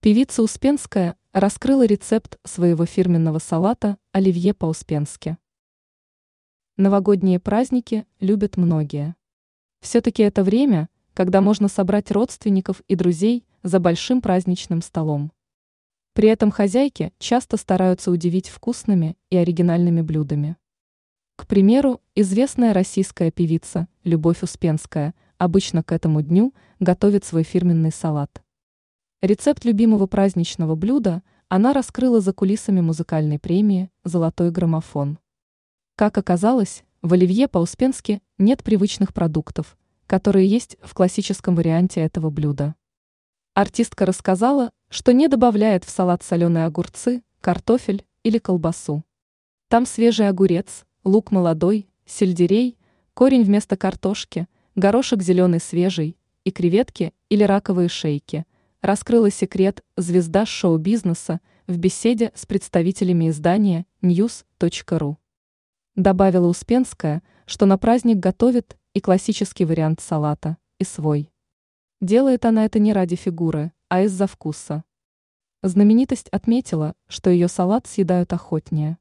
Певица Успенская раскрыла рецепт своего фирменного салата оливье по-успенски. Новогодние праздники любят многие. Все-таки это время, когда можно собрать родственников и друзей за большим праздничным столом. При этом хозяйки часто стараются удивить вкусными и оригинальными блюдами. К примеру, известная российская певица Любовь Успенская обычно к этому дню готовит свой фирменный салат. Рецепт любимого праздничного блюда она раскрыла за кулисами музыкальной премии «Золотой граммофон». Как оказалось, в оливье по-успенски нет привычных продуктов, которые есть в классическом варианте этого блюда. Артистка рассказала, что не добавляет в салат соленые огурцы, картофель или колбасу. Там свежий огурец, лук молодой, сельдерей, корень вместо картошки, горошек зеленый свежий и креветки или раковые шейки – раскрыла секрет звезда шоу-бизнеса в беседе с представителями издания news.ru. Добавила Успенская, что на праздник готовит и классический вариант салата, и свой. Делает она это не ради фигуры, а из-за вкуса. Знаменитость отметила, что ее салат съедают охотнее.